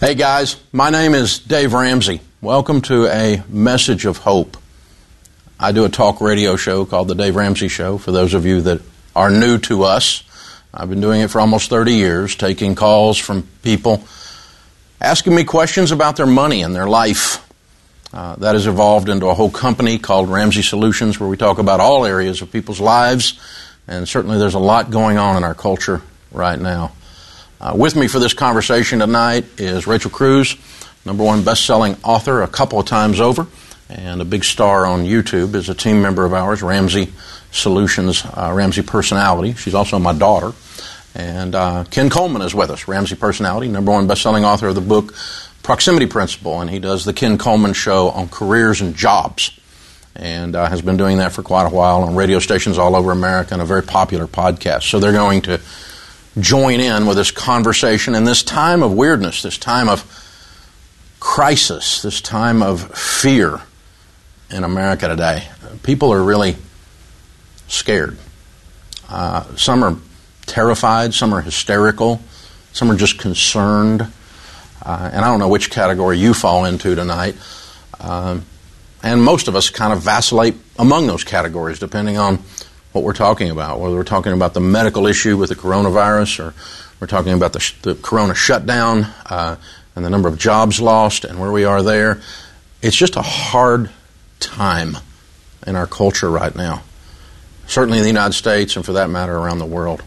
Hey guys, my name is Dave Ramsey. Welcome to a message of hope. I do a talk radio show called The Dave Ramsey Show for those of you that are new to us. I've been doing it for almost 30 years, taking calls from people asking me questions about their money and their life. Uh, that has evolved into a whole company called Ramsey Solutions where we talk about all areas of people's lives, and certainly there's a lot going on in our culture right now. Uh, with me for this conversation tonight is Rachel Cruze, number one best-selling author a couple of times over, and a big star on YouTube. Is a team member of ours, Ramsey Solutions, uh, Ramsey Personality. She's also my daughter. And uh, Ken Coleman is with us, Ramsey Personality, number one best-selling author of the book Proximity Principle, and he does the Ken Coleman Show on careers and jobs, and uh, has been doing that for quite a while on radio stations all over America and a very popular podcast. So they're going to join in with this conversation in this time of weirdness, this time of crisis, this time of fear in America today. People are really scared. Uh, some are terrified, some are hysterical, some are just concerned. Uh, and I don't know which category you fall into tonight. Um, and most of us kind of vacillate among those categories depending on what we're talking about, whether we're talking about the medical issue with the coronavirus or we're talking about the, the corona shutdown uh, and the number of jobs lost and where we are there. It's just a hard time in our culture right now, certainly in the United States and for that matter around the world.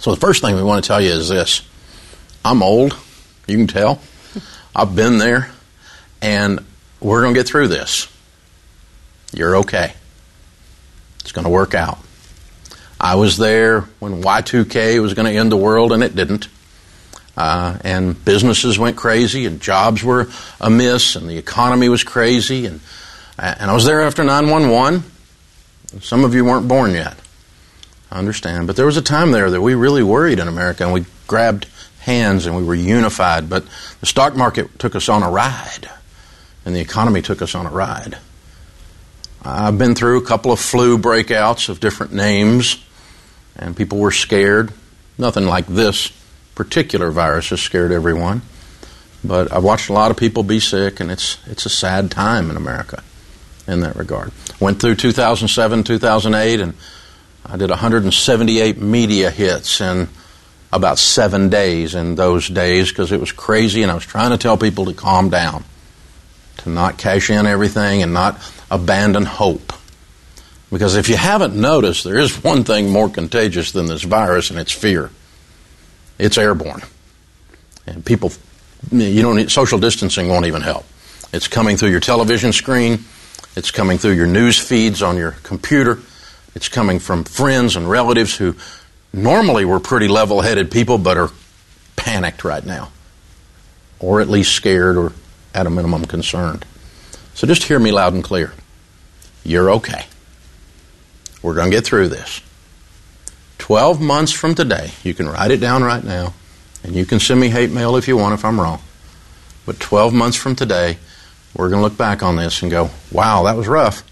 So, the first thing we want to tell you is this I'm old, you can tell. I've been there, and we're going to get through this. You're okay. It's going to work out. I was there when Y2K was going to end the world, and it didn't. Uh, and businesses went crazy, and jobs were amiss, and the economy was crazy. And, and I was there after 911. Some of you weren't born yet. I understand. But there was a time there that we really worried in America, and we grabbed hands and we were unified. But the stock market took us on a ride, and the economy took us on a ride. I've been through a couple of flu breakouts of different names, and people were scared. Nothing like this particular virus has scared everyone. But I've watched a lot of people be sick, and it's, it's a sad time in America in that regard. Went through 2007, 2008, and I did 178 media hits in about seven days in those days because it was crazy, and I was trying to tell people to calm down, to not cash in everything, and not abandon hope. Because if you haven't noticed, there is one thing more contagious than this virus, and it's fear. It's airborne. And people, you don't need, social distancing won't even help. It's coming through your television screen, it's coming through your news feeds on your computer, it's coming from friends and relatives who normally were pretty level headed people but are panicked right now, or at least scared or at a minimum concerned. So just hear me loud and clear. You're okay. We're going to get through this. 12 months from today, you can write it down right now, and you can send me hate mail if you want if I'm wrong. But 12 months from today, we're going to look back on this and go, wow, that was rough.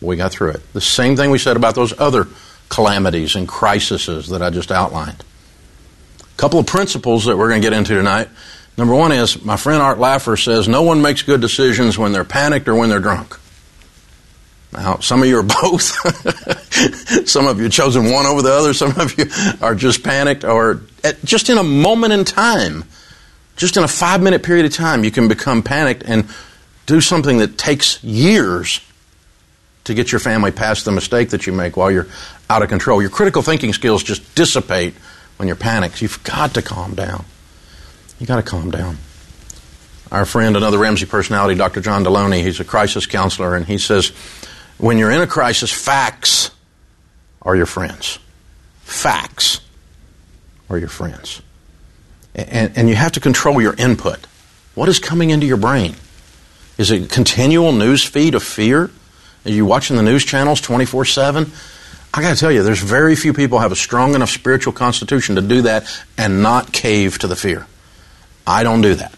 We got through it. The same thing we said about those other calamities and crises that I just outlined. A couple of principles that we're going to get into tonight. Number one is my friend Art Laffer says no one makes good decisions when they're panicked or when they're drunk. Now, some of you are both. some of you chosen one over the other. Some of you are just panicked or at, just in a moment in time, just in a five minute period of time, you can become panicked and do something that takes years to get your family past the mistake that you make while you're out of control. Your critical thinking skills just dissipate when you're panicked. You've got to calm down. You've got to calm down. Our friend, another Ramsey personality, Dr. John Delony, he's a crisis counselor, and he says, when you're in a crisis, facts are your friends. Facts are your friends. And, and you have to control your input. What is coming into your brain? Is it a continual news feed of fear? Are you watching the news channels 24 7? I got to tell you, there's very few people have a strong enough spiritual constitution to do that and not cave to the fear. I don't do that.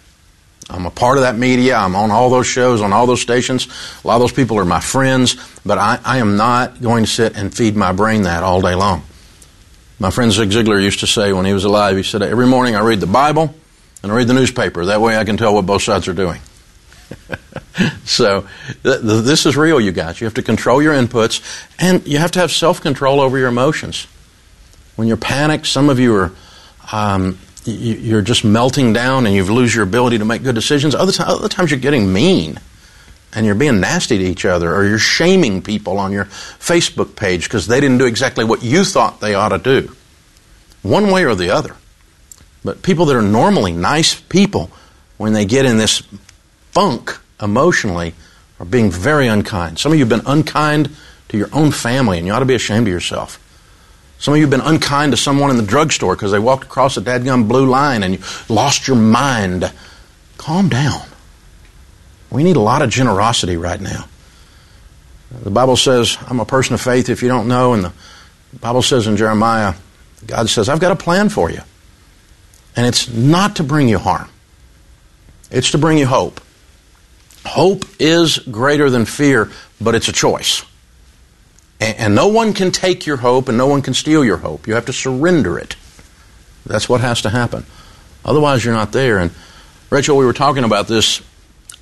I'm a part of that media. I'm on all those shows, on all those stations. A lot of those people are my friends, but I, I am not going to sit and feed my brain that all day long. My friend Zig Ziglar used to say when he was alive, he said, Every morning I read the Bible, and I read the newspaper. That way I can tell what both sides are doing. so th- th- this is real, you guys. You have to control your inputs, and you have to have self control over your emotions. When you're panicked, some of you are. Um, you're just melting down and you've lose your ability to make good decisions. Other, t- other times you're getting mean and you're being nasty to each other or you're shaming people on your Facebook page because they didn't do exactly what you thought they ought to do. One way or the other. But people that are normally nice people, when they get in this funk emotionally, are being very unkind. Some of you have been unkind to your own family, and you ought to be ashamed of yourself. Some of you have been unkind to someone in the drugstore because they walked across a dadgum blue line and you lost your mind. Calm down. We need a lot of generosity right now. The Bible says, I'm a person of faith if you don't know, and the Bible says in Jeremiah, God says, I've got a plan for you. And it's not to bring you harm, it's to bring you hope. Hope is greater than fear, but it's a choice. And, and no one can take your hope and no one can steal your hope. You have to surrender it. That's what has to happen. Otherwise, you're not there. And Rachel, we were talking about this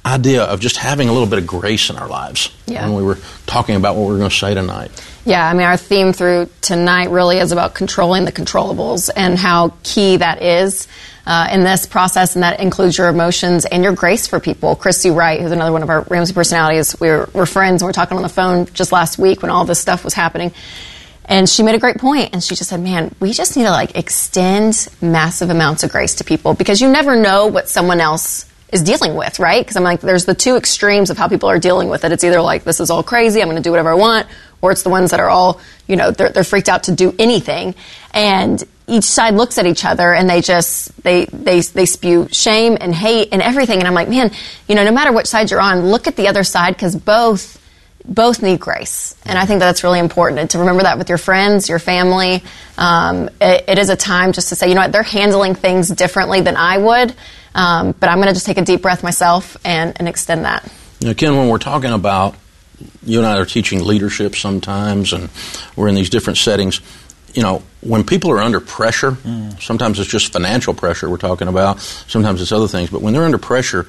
idea of just having a little bit of grace in our lives yeah. when we were talking about what we are going to say tonight. Yeah, I mean, our theme through tonight really is about controlling the controllables and how key that is uh, in this process, and that includes your emotions and your grace for people. Christy Wright, who's another one of our Ramsey personalities, we were, we're friends, and we are talking on the phone just last week when all this stuff was happening. And she made a great point, and she just said, "Man, we just need to like extend massive amounts of grace to people because you never know what someone else is dealing with, right? Because I'm like, there's the two extremes of how people are dealing with it. It's either like, this is all crazy, I'm going to do whatever I want, or it's the ones that are all, you know, they're, they're freaked out to do anything. And each side looks at each other and they just, they, they, they spew shame and hate and everything. And I'm like, man, you know, no matter which side you're on, look at the other side because both, both need grace. And I think that that's really important to remember that with your friends, your family. Um, it, it is a time just to say, you know what, they're handling things differently than I would. Um, but I'm going to just take a deep breath myself and, and extend that. Ken, when we're talking about, you and I are teaching leadership sometimes, and we're in these different settings. You know, when people are under pressure, mm. sometimes it's just financial pressure we're talking about, sometimes it's other things, but when they're under pressure,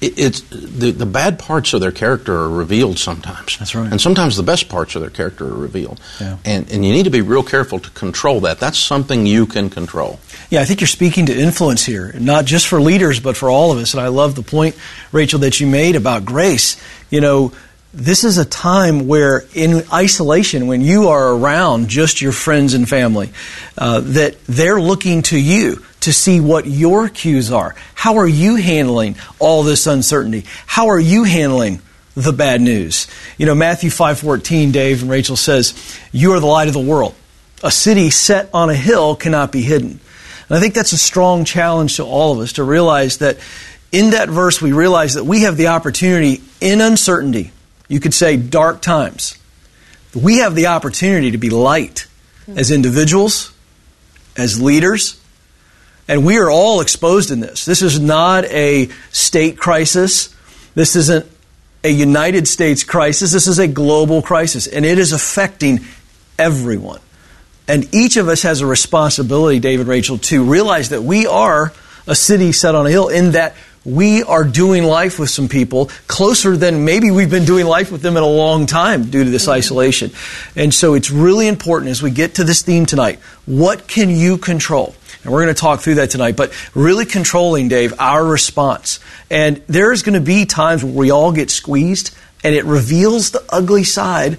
it, it's the, the bad parts of their character are revealed sometimes. That's right. And sometimes the best parts of their character are revealed. Yeah. And, and you need to be real careful to control that. That's something you can control. Yeah, I think you're speaking to influence here, not just for leaders, but for all of us. And I love the point, Rachel, that you made about grace. You know, this is a time where, in isolation, when you are around just your friends and family, uh, that they're looking to you to see what your cues are. How are you handling all this uncertainty? How are you handling the bad news? You know, Matthew 5:14, Dave and Rachel says, "You are the light of the world. A city set on a hill cannot be hidden." And I think that's a strong challenge to all of us to realize that in that verse we realize that we have the opportunity in uncertainty, you could say dark times. We have the opportunity to be light as individuals, as leaders, and we are all exposed in this. This is not a state crisis. This isn't a United States crisis. This is a global crisis, and it is affecting everyone. And each of us has a responsibility, David Rachel, to realize that we are a city set on a hill in that we are doing life with some people closer than maybe we've been doing life with them in a long time due to this isolation. And so it's really important as we get to this theme tonight. What can you control? And we're going to talk through that tonight, but really controlling, Dave, our response. And there's going to be times where we all get squeezed and it reveals the ugly side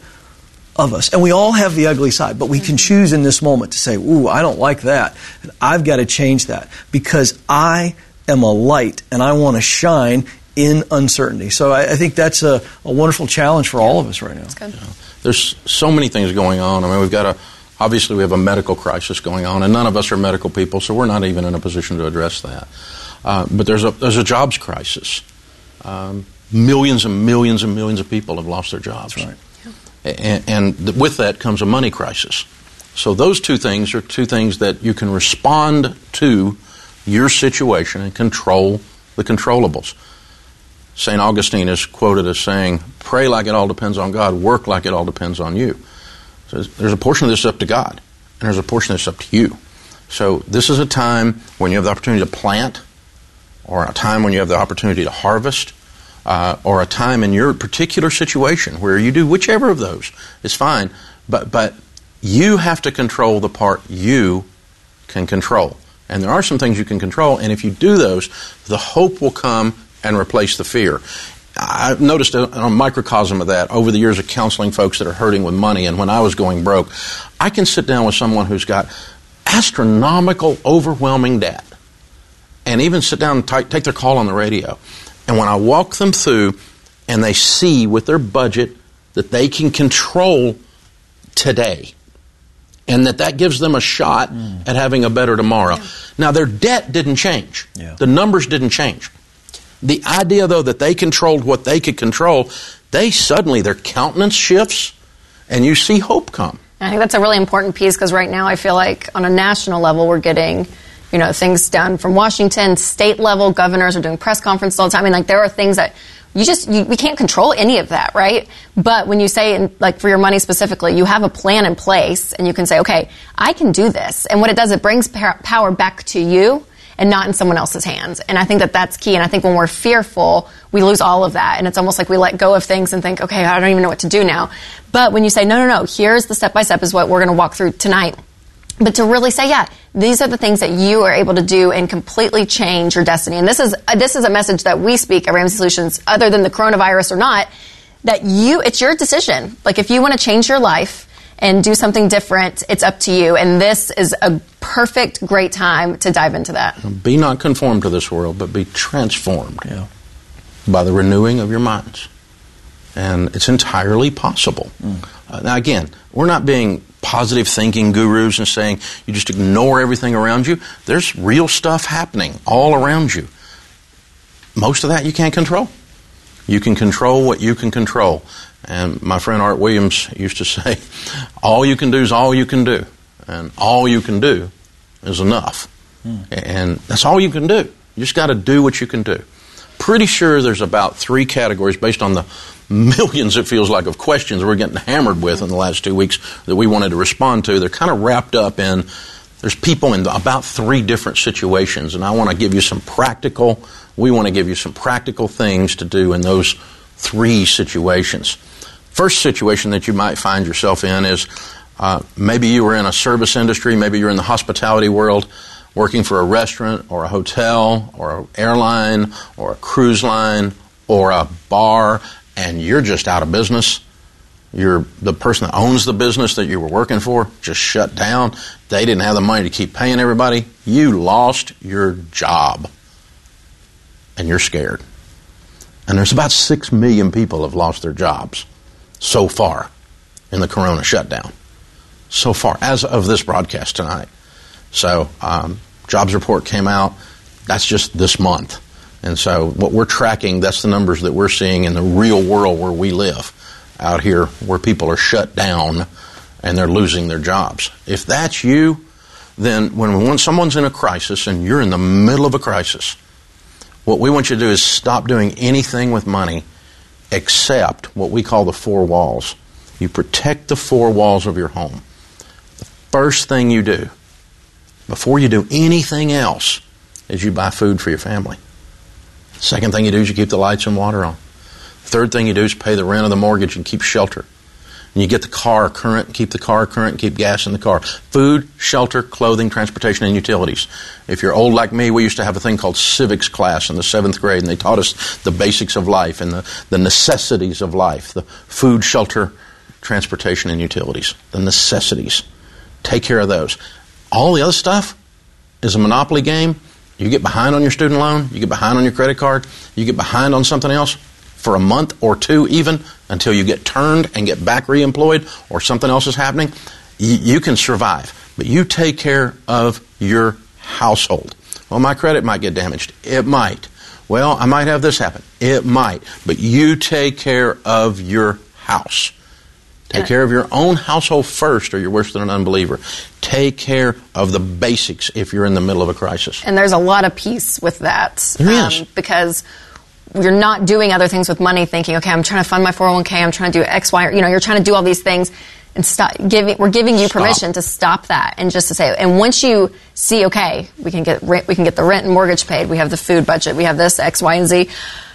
of us. And we all have the ugly side, but we can mm-hmm. choose in this moment to say, Ooh, I don't like that. And I've got to change that because I am a light and I want to shine in uncertainty. So I, I think that's a, a, wonderful challenge for all of us right now. Yeah. There's so many things going on. I mean, we've got a Obviously, we have a medical crisis going on, and none of us are medical people, so we're not even in a position to address that. Uh, but there's a, there's a jobs crisis. Um, millions and millions and millions of people have lost their jobs. Right. And, and th- with that comes a money crisis. So those two things are two things that you can respond to your situation and control the controllables. St. Augustine is quoted as saying, Pray like it all depends on God, work like it all depends on you. So there's a portion of this up to God, and there's a portion that's up to you. So this is a time when you have the opportunity to plant, or a time when you have the opportunity to harvest, uh, or a time in your particular situation where you do whichever of those is fine. But but you have to control the part you can control. And there are some things you can control, and if you do those, the hope will come and replace the fear. I've noticed a, a, microcosm of that over the years of counseling folks that are hurting with money. And when I was going broke, I can sit down with someone who's got astronomical, overwhelming debt and even sit down and t- take their call on the radio. And when I walk them through and they see with their budget that they can control today, and that that gives them a shot mm. at having a better tomorrow. Yeah. Now, their debt didn't change. Yeah. The numbers didn't change. The idea, though, that they controlled what they could control, they suddenly, their countenance shifts, and you see hope come. I think that's a really important piece because right now I feel like on a national level we're getting you know things done from Washington, state level governors are doing press conferences all the time. I mean, like there are things that you just you, we can't control any of that, right? But when you say in, like for your money specifically, you have a plan in place, and you can say, okay, I can do this. And what it does, it brings power back to you and not in someone else's hands. And I think that that's key. And I think when we're fearful, we lose all of that. And it's almost like we let go of things and think, okay, I don't even know what to do now. But when you say, no, no, no, here's the step by step is what we're going to walk through tonight. But to really say, yeah, these are the things that you are able to do and completely change your destiny. And this is uh, this is a message that we speak at Ramsey Solutions, other than the coronavirus or not, that you it's your decision. Like if you want to change your life and do something different, it's up to you. And this is a perfect, great time to dive into that. Be not conformed to this world, but be transformed yeah. by the renewing of your minds. And it's entirely possible. Mm. Uh, now, again, we're not being positive thinking gurus and saying you just ignore everything around you. There's real stuff happening all around you. Most of that you can't control. You can control what you can control. And my friend Art Williams used to say, all you can do is all you can do. And all you can do is enough. Mm. And that's all you can do. You just got to do what you can do. Pretty sure there's about three categories based on the millions, it feels like, of questions we're getting hammered with in the last two weeks that we wanted to respond to. They're kind of wrapped up in there's people in about three different situations, and I want to give you some practical, we want to give you some practical things to do in those three situations. First situation that you might find yourself in is uh, maybe you were in a service industry, maybe you're in the hospitality world, working for a restaurant or a hotel or an airline or a cruise line or a bar, and you're just out of business. You're the person that owns the business that you were working for just shut down. They didn't have the money to keep paying everybody. You lost your job. And you're scared. And there's about 6 million people have lost their jobs so far in the corona shutdown. So far, as of this broadcast tonight. So, um, jobs report came out. That's just this month. And so, what we're tracking, that's the numbers that we're seeing in the real world where we live out here, where people are shut down and they're losing their jobs. If that's you, then when, when someone's in a crisis and you're in the middle of a crisis, what we want you to do is stop doing anything with money except what we call the four walls. You protect the four walls of your home. The first thing you do, before you do anything else, is you buy food for your family. Second thing you do is you keep the lights and water on. Third thing you do is pay the rent of the mortgage and keep shelter. And you get the car current, keep the car current, keep gas in the car. Food, shelter, clothing, transportation, and utilities. If you're old like me, we used to have a thing called civics class in the seventh grade, and they taught us the basics of life and the, the necessities of life the food, shelter, transportation, and utilities. The necessities. Take care of those. All the other stuff is a monopoly game you get behind on your student loan, you get behind on your credit card, you get behind on something else for a month or two, even until you get turned and get back reemployed or something else is happening, you, you can survive. But you take care of your household. Well, my credit might get damaged. It might. Well, I might have this happen. It might. But you take care of your house. Take care of your own household first, or you're worse than an unbeliever. Take care of the basics if you're in the middle of a crisis. And there's a lot of peace with that. Um. Because you're not doing other things with money thinking, okay, I'm trying to fund my 401k, I'm trying to do X, Y, or, you know, you're trying to do all these things. And stop giving we're giving you Stop. permission to stop that and just to say and once you see okay we can get rent, we can get the rent and mortgage paid we have the food budget we have this x y and z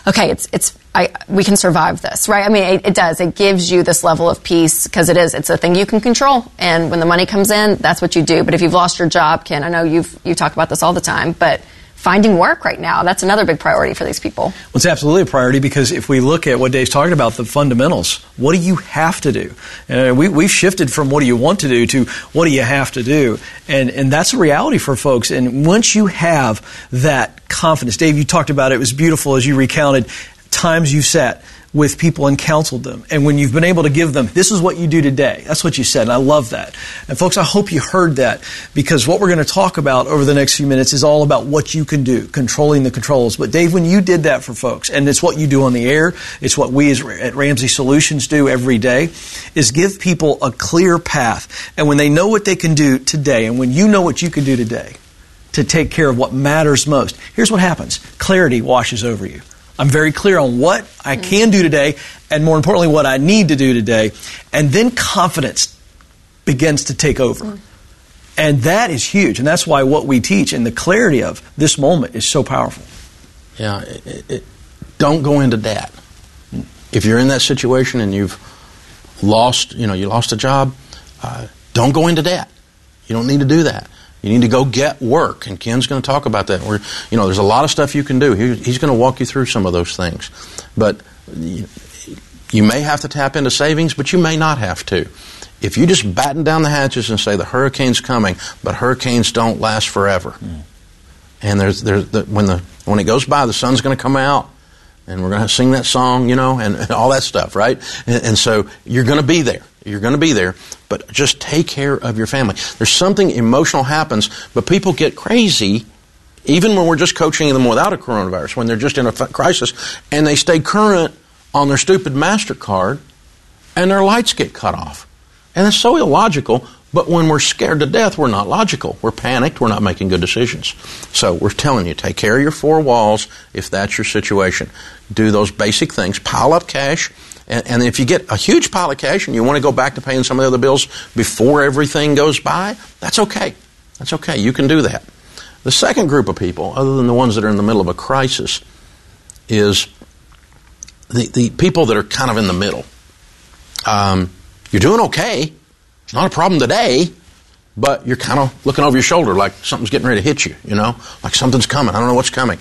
okay it's it's I, we can survive this right? I mean it, it does. It gives you this level of peace because it is it's a thing you can control. And when the money comes in that's what you do. But if you've lost your job ken i know you've you talk about this all the time but finding work right now that's another big priority for these people Well, it's absolutely a priority because if we look at what Dave's talking about, the fundamentals, what do you have to do? And uh, we, we've shifted from what do you want to do to what do you have to do. And, and that's a reality for folks. And once you have that confidence, Dave, you talked about it, it was beautiful as you recounted times you sat with people and counseled them. And when you've been able to give them, this is what you do today. That's what you said. And I love that. And folks, I hope you heard that because what we're going to talk about over the next few minutes is all about what you can do, controlling the controls. But Dave, when you did that for folks, and it's what you do on the air, it's what we at Ramsey Solutions do every day, is give people a clear path. And when they know what they can do today, and when you know what you can do today, to take care of what matters most. Here's what happens clarity washes over you. I'm very clear on what I can do today, and more importantly, what I need to do today. And then confidence begins to take over. And that is huge. And that's why what we teach and the clarity of this moment is so powerful. Yeah, it, it, it, don't go into debt. If you're in that situation and you've lost, you know, you lost a job, uh, don't go into debt. You don't need to do that. You need to go get work, and Ken's going to talk about that. Where you know, there's a lot of stuff you can do. He, he's going to walk you through some of those things, but you, you may have to tap into savings, but you may not have to. If you just batten down the hatches and say the hurricane's coming, but hurricanes don't last forever, hmm. and there's there's the, when the when it goes by, the sun's going to come out, and we're going to sing that song, you know, and, and all that stuff, right? And, and so you're going to be there. You're going to be there, but just take care of your family. There's something emotional happens, but people get crazy even when we're just coaching them without a coronavirus, when they're just in a crisis, and they stay current on their stupid MasterCard, and their lights get cut off. And it's so illogical, but when we're scared to death, we're not logical. We're panicked, we're not making good decisions. So we're telling you, take care of your four walls if that's your situation. Do those basic things, pile up cash, and, and if you get a huge pile of cash and you want to go back to paying some of the other bills before everything goes by, that's okay. That's okay. You can do that. The second group of people, other than the ones that are in the middle of a crisis, is the, the people that are kind of in the middle. Um, you're doing okay. It's not a problem today, but you're kind of looking over your shoulder like something's getting ready to hit you, you know? Like something's coming. I don't know what's coming.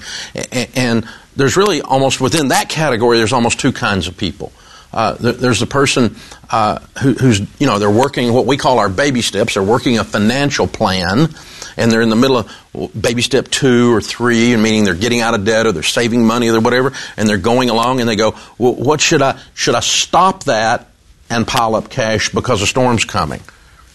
And, and there's really almost within that category, there's almost two kinds of people. Uh, there, there's a person uh, who, who's, you know, they're working what we call our baby steps. They're working a financial plan, and they're in the middle of baby step two or three, meaning they're getting out of debt or they're saving money or whatever, and they're going along, and they go, well, "What should I? Should I stop that and pile up cash because a storm's coming?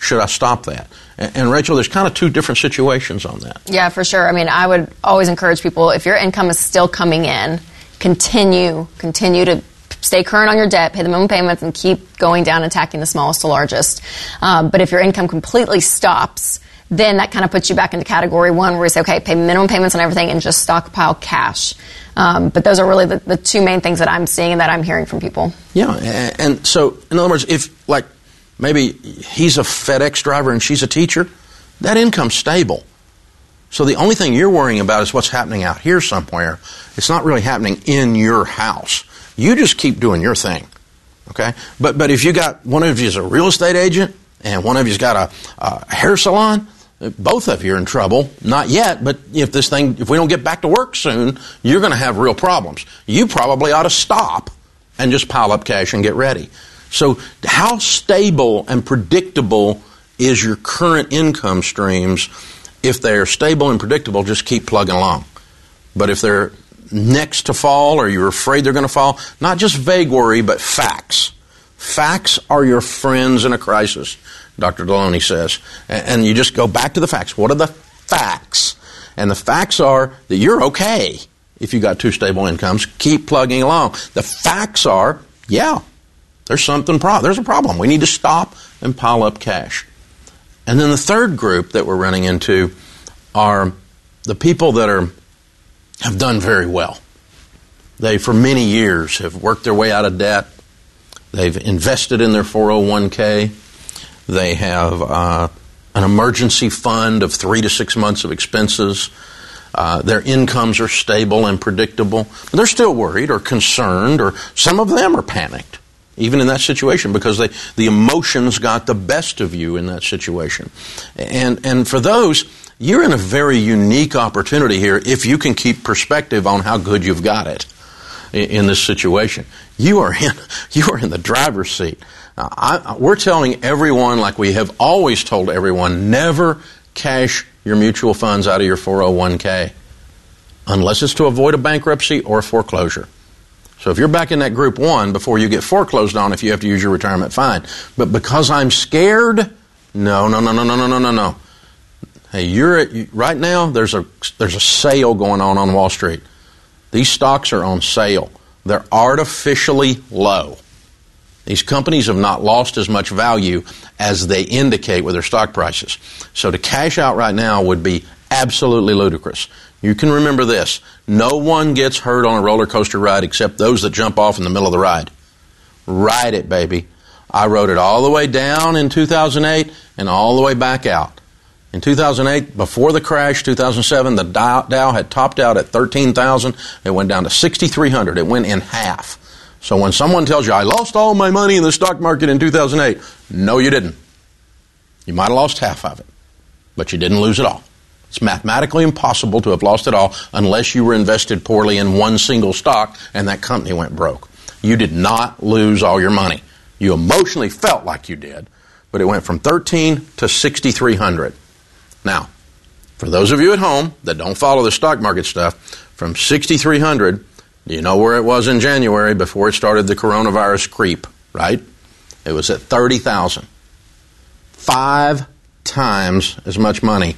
Should I stop that?" And Rachel, there's kind of two different situations on that. Yeah, for sure. I mean, I would always encourage people if your income is still coming in, continue, continue to stay current on your debt, pay the minimum payments, and keep going down, attacking the smallest to largest. Um, but if your income completely stops, then that kind of puts you back into category one where you say, okay, pay minimum payments on everything and just stockpile cash. Um, but those are really the, the two main things that I'm seeing and that I'm hearing from people. Yeah, and so in other words, if like maybe he's a FedEx driver and she's a teacher, that income's stable. So the only thing you're worrying about is what's happening out here somewhere. It's not really happening in your house. You just keep doing your thing. Okay? But but if you got one of you's a real estate agent and one of you's got a, a hair salon, both of you are in trouble. Not yet, but if this thing, if we don't get back to work soon, you're going to have real problems. You probably ought to stop and just pile up cash and get ready. So, how stable and predictable is your current income streams? If they're stable and predictable, just keep plugging along. But if they're next to fall or you're afraid they're going to fall, not just vague worry, but facts. Facts are your friends in a crisis, Dr. Delony says. And you just go back to the facts. What are the facts? And the facts are that you're okay if you got two stable incomes. Keep plugging along. The facts are, yeah, there's something, pro- there's a problem. We need to stop and pile up cash. And then the third group that we're running into are the people that are have done very well. They, for many years, have worked their way out of debt. They've invested in their 401k. They have uh, an emergency fund of three to six months of expenses. Uh, their incomes are stable and predictable. But they're still worried or concerned, or some of them are panicked, even in that situation, because they, the emotions got the best of you in that situation. And, and for those, you're in a very unique opportunity here if you can keep perspective on how good you've got it in, this situation. You are in, you are in the driver's seat. I, we're telling everyone, like we have always told everyone, never cash your mutual funds out of your 401k unless it's to avoid a bankruptcy or a foreclosure. So if you're back in that group one before you get foreclosed on, if you have to use your retirement, fine. But because I'm scared, no, no, no, no, no, no, no, no, no. Hey, you're at, right now. There's a there's a sale going on on Wall Street. These stocks are on sale. They're artificially low. These companies have not lost as much value as they indicate with their stock prices. So to cash out right now would be absolutely ludicrous. You can remember this no one gets hurt on a roller coaster ride except those that jump off in the middle of the ride. Ride it, baby. I rode it all the way down in 2008 and all the way back out. In 2008, before the crash, 2007, the Dow, had topped out at 13,000. It went down to 6,300. It went in half. So when someone tells you, I lost all my money in the stock market in 2008, no, you didn't. You might have lost half of it, but you didn't lose it all. It's mathematically impossible to have lost it all unless you were invested poorly in one single stock and that company went broke. You did not lose all your money. You emotionally felt like you did, but it went from 13 to 6,300. Now, for those of you at home that don't follow the stock market stuff, from 6,300 do you know where it was in January before it started the coronavirus creep, right? It was at 30,000. Five times as much money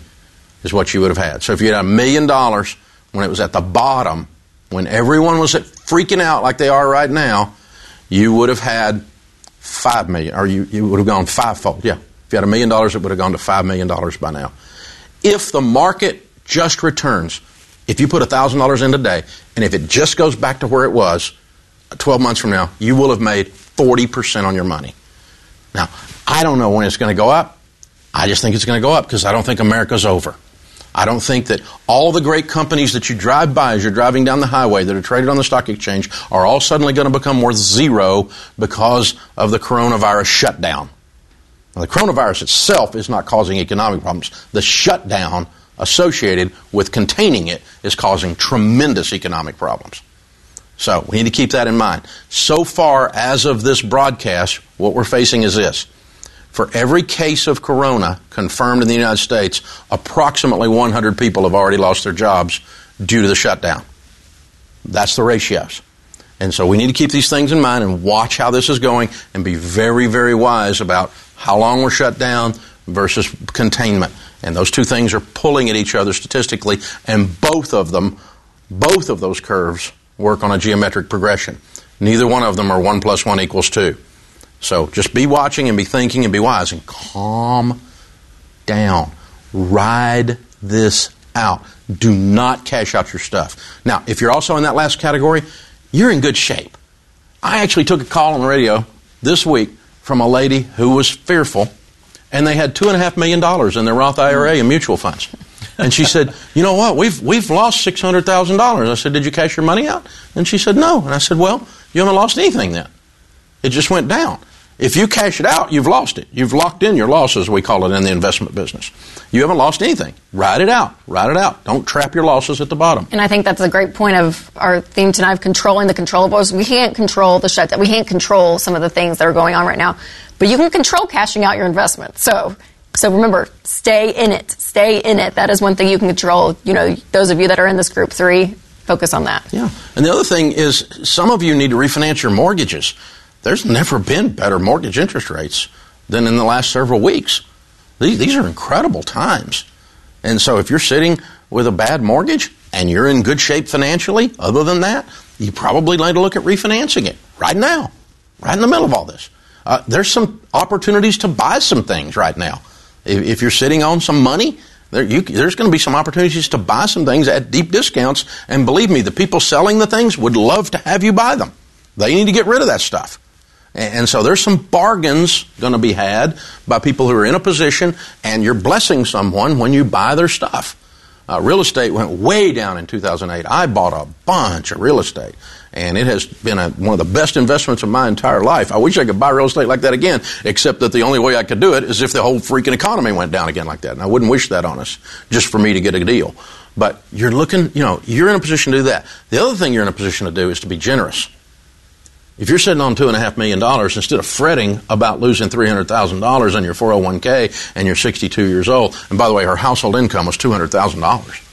as what you would have had. So if you had a million dollars when it was at the bottom, when everyone was freaking out like they are right now, you would have had five million, or you, you would have gone fivefold. Yeah. If you had a million dollars, it would have gone to five million dollars by now. If the market just returns if you put $1,000 in today, and if it just goes back to where it was uh, 12 months from now, you will have made 40% on your money. Now, I don't know when it's going to go up. I just think it's going to go up because I don't think America's over. I don't think that all the great companies that you drive by as you're driving down the highway that are traded on the stock exchange are all suddenly going to become worth zero because of the coronavirus shutdown. Now, the coronavirus itself is not causing economic problems. The shutdown associated with containing it is causing tremendous economic problems. So we need to keep that in mind. So far, as of this broadcast, what we're facing is this. For every case of corona confirmed in the United States, approximately 100 people have already lost their jobs due to the shutdown. That's the ratios. And so we need to keep these things in mind and watch how this is going and be very, very wise about how long we're shut down versus containment. And those two things are pulling at each other statistically, and both of them, both of those curves work on a geometric progression. Neither one of them are 1 plus 1 equals 2. So just be watching and be thinking and be wise and calm down. Ride this out. Do not cash out your stuff. Now, if you're also in that last category, you're in good shape. I actually took a call on the radio this week from a lady who was fearful and they had two and a half million dollars in their Roth IRA and mutual funds. And she said, "You know what? We've we've lost six hundred thousand dollars." I said, "Did you cash your money out?" And she said, "No." And I said, "Well, you haven't lost anything then. It just went down. If you cash it out, you've lost it. You've locked in your losses, we call it in the investment business. You haven't lost anything. Ride it out. Ride it out. Don't trap your losses at the bottom. And I think that's a great point of our theme tonight of controlling the controllables. We can't control the shutdown. We can't control some of the things that are going on right now, but you can control cashing out your investment. So so remember, stay in it. Stay in it. That is one thing you can control. You know, those of you that are in this group three, focus on that. Yeah. And the other thing is, some of you need to refinance your mortgages. There's never been better mortgage interest rates than in the last several weeks. These, these are incredible times. And so if you're sitting with a bad mortgage and you're in good shape financially, other than that, you probably need to look at refinancing it right now, right in the middle of all this. Uh, there's some opportunities to buy some things right now. If, if you're sitting on some money, there, you, there's going to be some opportunities to buy some things at deep discounts. And believe me, the people selling the things would love to have you buy them. They need to get rid of that stuff. And so there's some bargains going to be had by people who are in a position, and you're blessing someone when you buy their stuff. Uh, real estate went way down in 2008. I bought a bunch of real estate, and it has been a, one of the best investments of my entire life. I wish I could buy real estate like that again, except that the only way I could do it is if the whole freaking economy went down again like that. And I wouldn't wish that on us just for me to get a deal. But you're looking, you know, you're in a position to do that. The other thing you're in a position to do is to be generous. If you're sitting on $2.5 million, instead of fretting about losing $300,000 on your 401k and you're 62 years old, and by the way, her household income was $200,000.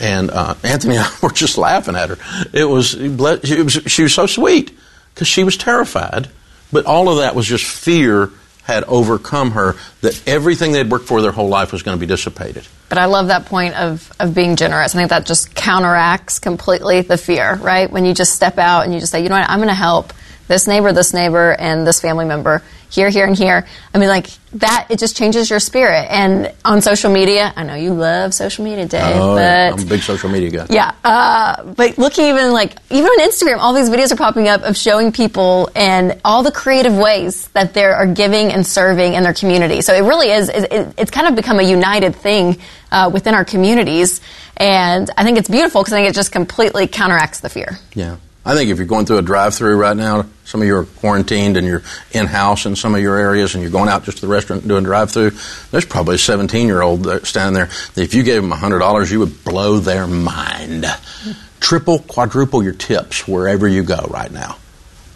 And uh, Anthony and I were just laughing at her. It was, it was she was so sweet because she was terrified, but all of that was just fear had overcome her that everything they'd worked for their whole life was going to be dissipated. But I love that point of, of being generous. I think that just counteracts completely the fear, right? When you just step out and you just say, you know what, I'm going to help this neighbor, this neighbor, and this family member here, here, and here. I mean, like that, it just changes your spirit. And on social media, I know you love social media, Dave. Oh, but. I'm a big social media guy. Yeah, uh, but looking even like even on Instagram, all these videos are popping up of showing people and all the creative ways that they are giving and serving in their community. So it really is. It, it's kind of become a united thing uh, within our communities, and I think it's beautiful because I think it just completely counteracts the fear. Yeah. I think if you're going through a drive-through right now, some of you are quarantined and you're in-house in some of your areas, and you're going out just to the restaurant and doing drive-through. There's probably a 17-year-old standing there. If you gave them $100, you would blow their mind. Triple, quadruple your tips wherever you go right now.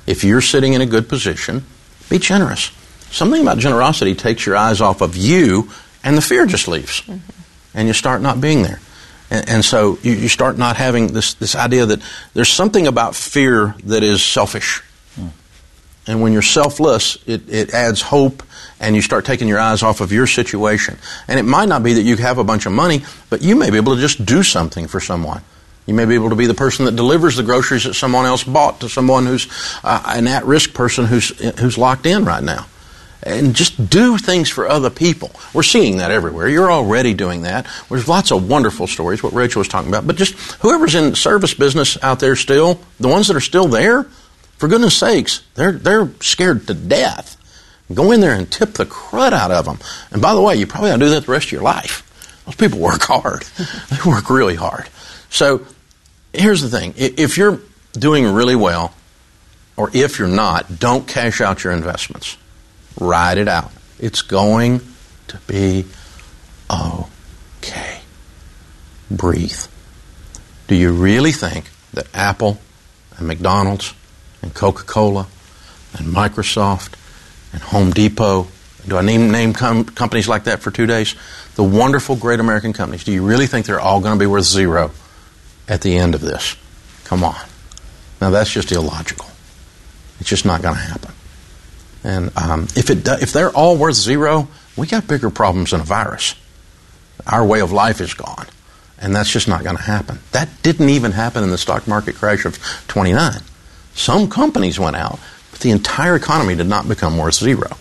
If you're sitting in a good position, be generous. Something about generosity takes your eyes off of you, and the fear just leaves, mm-hmm. and you start not being there. And, and so you, you, start not having this, this idea that there's something about fear that is selfish. Hmm. And when you're selfless, it, it adds hope and you start taking your eyes off of your situation. And it might not be that you have a bunch of money, but you may be able to just do something for someone. You may be able to be the person that delivers the groceries that someone else bought to someone who's uh, an at risk person who's, who's locked in right now and just do things for other people. We're seeing that everywhere. You're already doing that. There's lots of wonderful stories, what Rachel was talking about. But just whoever's in service business out there still, the ones that are still there, for goodness sakes, they're, they're scared to death. Go in there and tip the crud out of them. And by the way, you probably ought to do that the rest of your life. Those people work hard. they work really hard. So here's the thing. If you're doing really well, or if you're not, don't cash out your investments. Ride it out. It's going to be okay. Breathe. Do you really think that Apple and McDonald's and Coca Cola and Microsoft and Home Depot, do I name, name com- companies like that for two days? The wonderful, great American companies, do you really think they're all going to be worth zero at the end of this? Come on. Now, that's just illogical. It's just not going to happen. And um, if, it if they're all worth zero, we got bigger problems than a virus. Our way of life is gone. And that's just not going to happen. That didn't even happen in the stock market crash of 29. Some companies went out, but the entire economy did not become worth zero.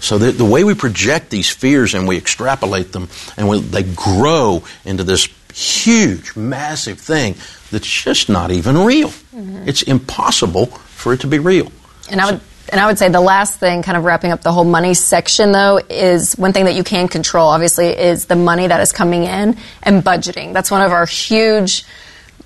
So the, the way we project these fears and we extrapolate them and we, they grow into this huge, massive thing that's just not even real. Mm-hmm. It's impossible for it to be real. And I would and I would say the last thing, kind of wrapping up the whole money section, though, is one thing that you can control, obviously, is the money that is coming in and budgeting. That's one of our huge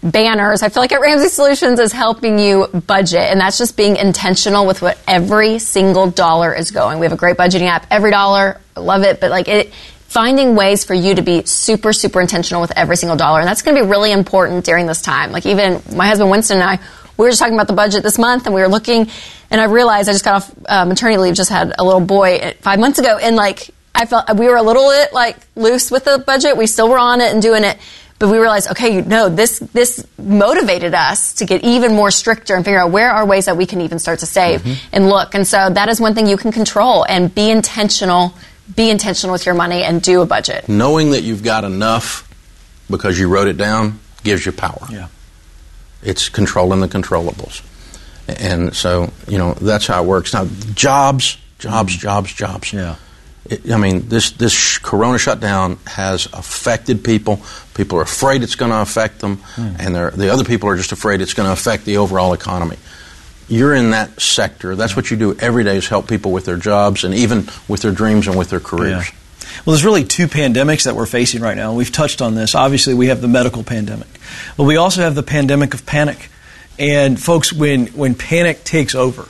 banners. I feel like at Ramsey Solutions is helping you budget, and that's just being intentional with what every single dollar is going. We have a great budgeting app. Every dollar, I love it, but like it, finding ways for you to be super, super intentional with every single dollar, and that's going to be really important during this time. Like even my husband Winston and I we were just talking about the budget this month and we were looking and I realized I just got off uh, maternity leave, just had a little boy five months ago and like I felt we were a little bit like loose with the budget. We still were on it and doing it. But we realized, okay, you know, this this motivated us to get even more stricter and figure out where are ways that we can even start to save mm-hmm. and look. And so that is one thing you can control and be intentional. Be intentional with your money and do a budget. Knowing that you've got enough because you wrote it down gives you power. Yeah. It's controlling the controllables. And so, you know, that's how it works. Now, jobs, jobs, jobs, jobs. Yeah. It, I mean, this, this corona shutdown has affected people. People are afraid it's going to affect them, mm. and the other people are just afraid it's going to affect the overall economy. you're in that sector. That's what you do every day is help people with their jobs and even with their dreams and with their careers. Yeah. Well, there's really two pandemics that we're facing right now. We've touched on this. Obviously, we have the medical pandemic, but we also have the pandemic of panic. And folks, when, when panic takes over,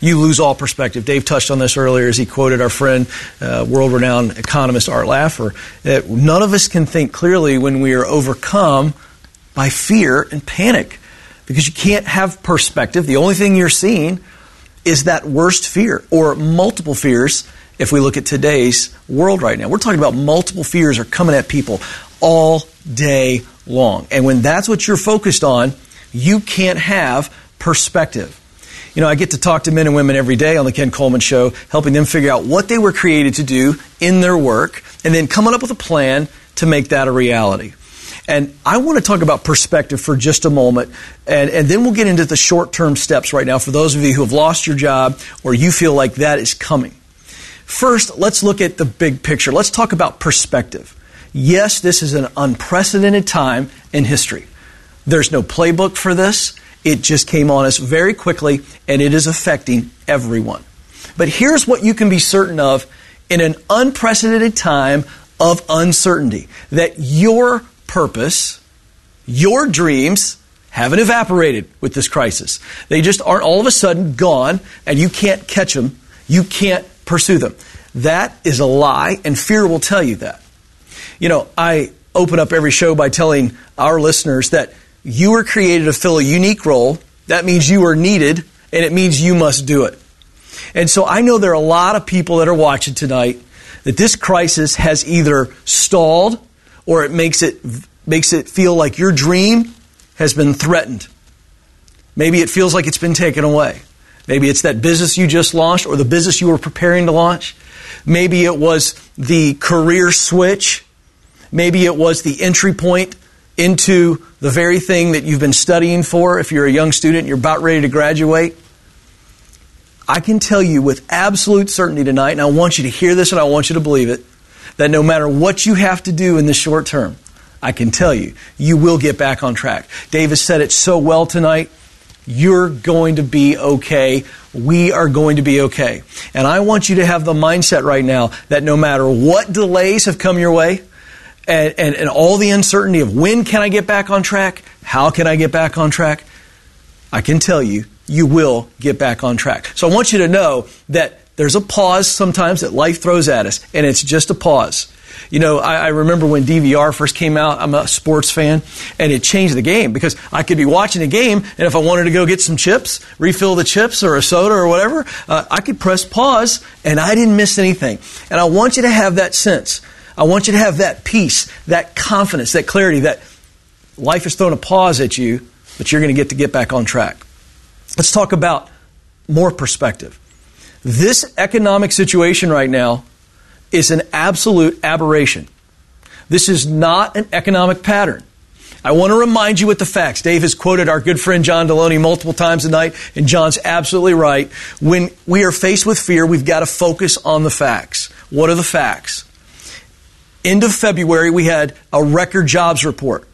you lose all perspective. Dave touched on this earlier as he quoted our friend, uh, world renowned economist Art Laffer, that none of us can think clearly when we are overcome by fear and panic because you can't have perspective. The only thing you're seeing is that worst fear or multiple fears if we look at today's world right now. We're talking about multiple fears are coming at people all day long. And when that's what you're focused on, you can't have perspective. You know, I get to talk to men and women every day on the Ken Coleman Show, helping them figure out what they were created to do in their work, and then coming up with a plan to make that a reality. And I want to talk about perspective for just a moment, and, and then we'll get into the short term steps right now for those of you who have lost your job or you feel like that is coming. First, let's look at the big picture. Let's talk about perspective. Yes, this is an unprecedented time in history. There's no playbook for this. It just came on us very quickly, and it is affecting everyone. But here's what you can be certain of in an unprecedented time of uncertainty that your purpose, your dreams, haven't evaporated with this crisis. They just aren't all of a sudden gone, and you can't catch them. You can't pursue them. That is a lie, and fear will tell you that. You know, I open up every show by telling our listeners that you were created to fill a unique role. That means you are needed, and it means you must do it. And so I know there are a lot of people that are watching tonight that this crisis has either stalled or it makes it makes it feel like your dream has been threatened. Maybe it feels like it's been taken away. Maybe it's that business you just launched or the business you were preparing to launch. Maybe it was the career switch. Maybe it was the entry point into the very thing that you've been studying for if you're a young student, you're about ready to graduate. I can tell you with absolute certainty tonight, and I want you to hear this and I want you to believe it, that no matter what you have to do in the short term, I can tell you, you will get back on track. Davis said it so well tonight. You're going to be okay. We are going to be okay. And I want you to have the mindset right now that no matter what delays have come your way, and, and, and all the uncertainty of when can I get back on track, how can I get back on track, I can tell you, you will get back on track. So I want you to know that there's a pause sometimes that life throws at us, and it's just a pause. You know, I, I, remember when DVR first came out, I'm a sports fan, and it changed the game because I could be watching a game, and if I wanted to go get some chips, refill the chips or a soda or whatever, uh, I could press pause, and I didn't miss anything. And I want you to have that sense. I want you to have that peace, that confidence, that clarity that life has thrown a pause at you, but you're going to get to get back on track. Let's talk about more perspective. This economic situation right now is an absolute aberration. This is not an economic pattern. I want to remind you with the facts. Dave has quoted our good friend John Delony multiple times tonight, and John's absolutely right. When we are faced with fear, we've got to focus on the facts. What are the facts? End of February, we had a record jobs report.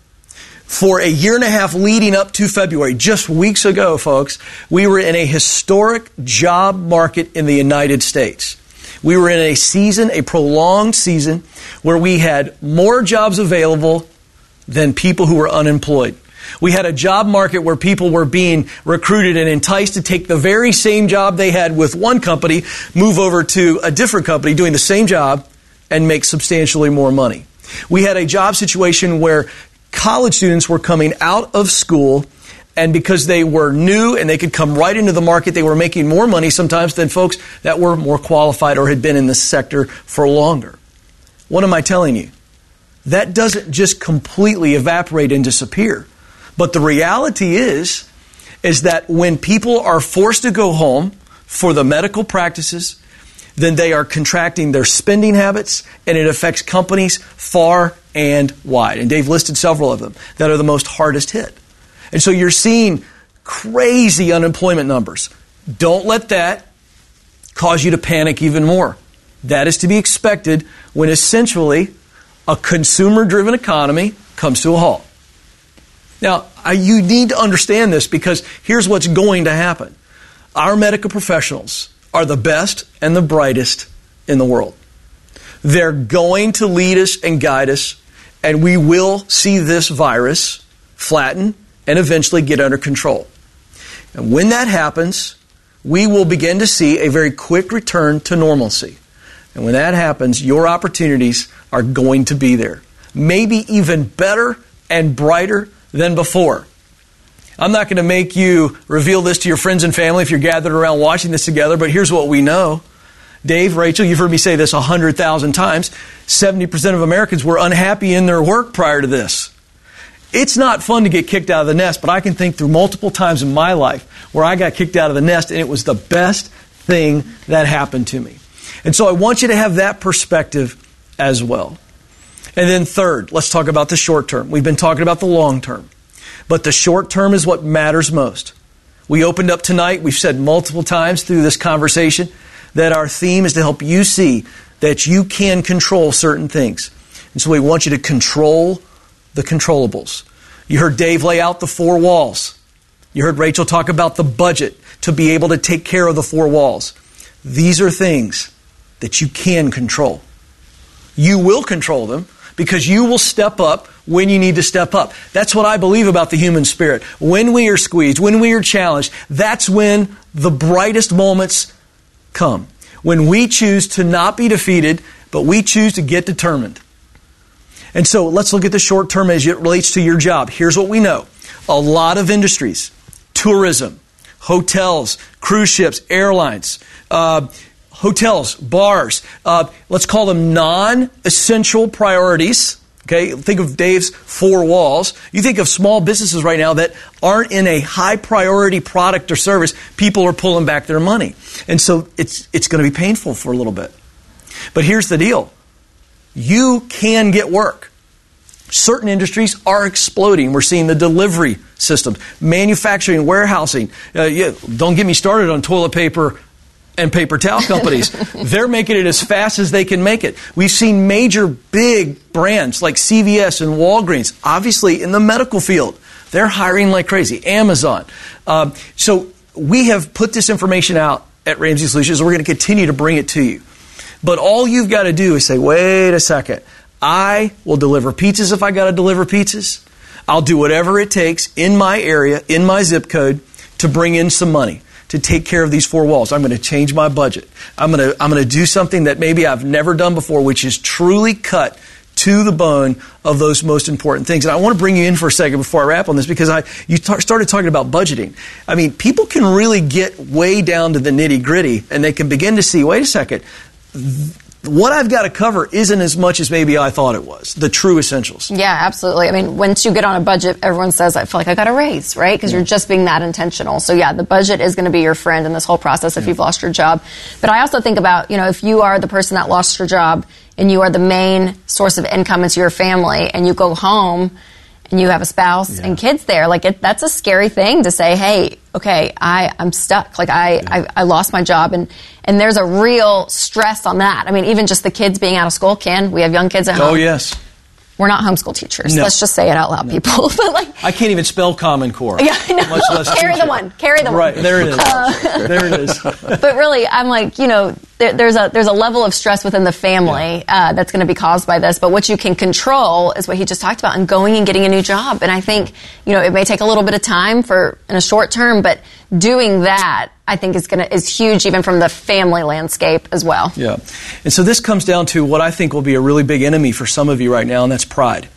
For a year and a half leading up to February, just weeks ago, folks, we were in a historic job market in the United States. We were in a season, a prolonged season, where we had more jobs available than people who were unemployed. We had a job market where people were being recruited and enticed to take the very same job they had with one company, move over to a different company doing the same job, and make substantially more money. We had a job situation where college students were coming out of school and because they were new and they could come right into the market, they were making more money sometimes than folks that were more qualified or had been in the sector for longer. What am I telling you? That doesn't just completely evaporate and disappear. But the reality is, is that when people are forced to go home for the medical practices, then they are contracting their spending habits and it affects companies far and wide. And Dave listed several of them that are the most hardest hit. And so you're seeing crazy unemployment numbers. Don't let that cause you to panic even more. That is to be expected when essentially a consumer driven economy comes to a halt. Now, you need to understand this because here's what's going to happen. our medical professionals are the best and the brightest in the world. They're going to lead us and guide us, and we will see this virus flatten and eventually get under control. And when that happens, we will begin to see a very quick return to normalcy. And when that happens, your opportunities are going to be there. Maybe even better and brighter than before. I'm not going to make you reveal this to your friends and family if you're gathered around watching this together, but here's what we know. Dave, Rachel, you've heard me say this 100,000 times. 70% of Americans were unhappy in their work prior to this. It's not fun to get kicked out of the nest, but I can think through multiple times in my life where I got kicked out of the nest and it was the best thing that happened to me. And so I want you to have that perspective as well. And then, third, let's talk about the short term. We've been talking about the long term, but the short term is what matters most. We opened up tonight, we've said multiple times through this conversation that our theme is to help you see that you can control certain things. And so we want you to control the controllables. You heard Dave lay out the four walls. You heard Rachel talk about the budget to be able to take care of the four walls. These are things that you can control. You will control them because you will step up when you need to step up. That's what I believe about the human spirit. When we are squeezed, when we are challenged, that's when the brightest moments come. When we choose to not be defeated, but we choose to get determined. And so let's look at the short term as it relates to your job. Here's what we know a lot of industries, tourism, hotels, cruise ships, airlines, uh, hotels, bars, uh, let's call them non essential priorities. Okay, think of Dave's four walls. You think of small businesses right now that aren't in a high priority product or service, people are pulling back their money. And so it's, it's going to be painful for a little bit. But here's the deal you can get work. Certain industries are exploding. We're seeing the delivery systems, manufacturing, warehousing. Uh, yeah, don't get me started on toilet paper and paper towel companies. They're making it as fast as they can make it. We've seen major big brands like CVS and Walgreens, obviously in the medical field. They're hiring like crazy. Amazon. Um, so we have put this information out at Ramsey Solutions. We're going to continue to bring it to you. But all you've got to do is say, wait a second. I will deliver pizzas if I got to deliver pizzas. I'll do whatever it takes in my area, in my zip code, to bring in some money to take care of these four walls. I'm going to change my budget. I'm going to, I'm going to do something that maybe I've never done before, which is truly cut to the bone of those most important things. And I want to bring you in for a second before I wrap on this because I, you t- started talking about budgeting. I mean, people can really get way down to the nitty gritty and they can begin to see, wait a second, what I've got to cover isn't as much as maybe I thought it was. The true essentials. Yeah, absolutely. I mean, once you get on a budget, everyone says, I feel like I got a raise, right? Because yeah. you're just being that intentional. So, yeah, the budget is going to be your friend in this whole process if yeah. you've lost your job. But I also think about, you know, if you are the person that lost your job and you are the main source of income into your family and you go home and you have a spouse yeah. and kids there, like it, that's a scary thing to say, hey, okay, I, I'm stuck. Like I, yeah. I, I, lost my job and, and there's a real stress on that. I mean, even just the kids being out of school, Ken, we have young kids at oh, home. Oh, yes. We're not homeschool teachers. No. Let's just say it out loud, no. people. but like, I can't even spell Common Core. Yeah, I know. Much less Carry the one. Carry the right, one. Right there it is. Uh, there it is. but really, I'm like, you know, there, there's a there's a level of stress within the family uh, that's going to be caused by this. But what you can control is what he just talked about, and going and getting a new job. And I think, you know, it may take a little bit of time for in a short term, but doing that I think is going to is huge even from the family landscape as well. Yeah. And so this comes down to what I think will be a really big enemy for some of you right now and that's pride.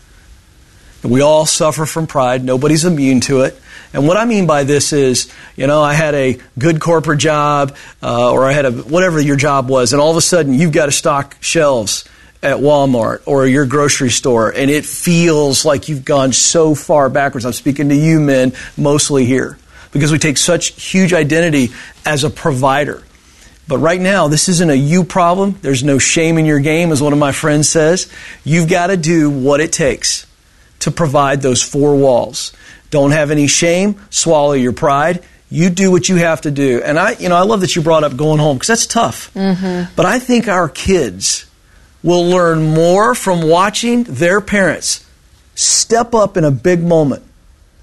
We all suffer from pride. Nobody's immune to it. And what I mean by this is, you know, I had a good corporate job, uh, or I had a whatever your job was, and all of a sudden you've got to stock shelves at Walmart or your grocery store, and it feels like you've gone so far backwards. I'm speaking to you men, mostly here because we take such huge identity as a provider. But right now, this isn't a you problem. There's no shame in your game, as one of my friends says. You've got to do what it takes to provide those four walls. Don't have any shame. Swallow your pride. You do what you have to do. And I, you know, I love that you brought up going home because that's tough. Mm-hmm. But I think our kids will learn more from watching their parents step up in a big moment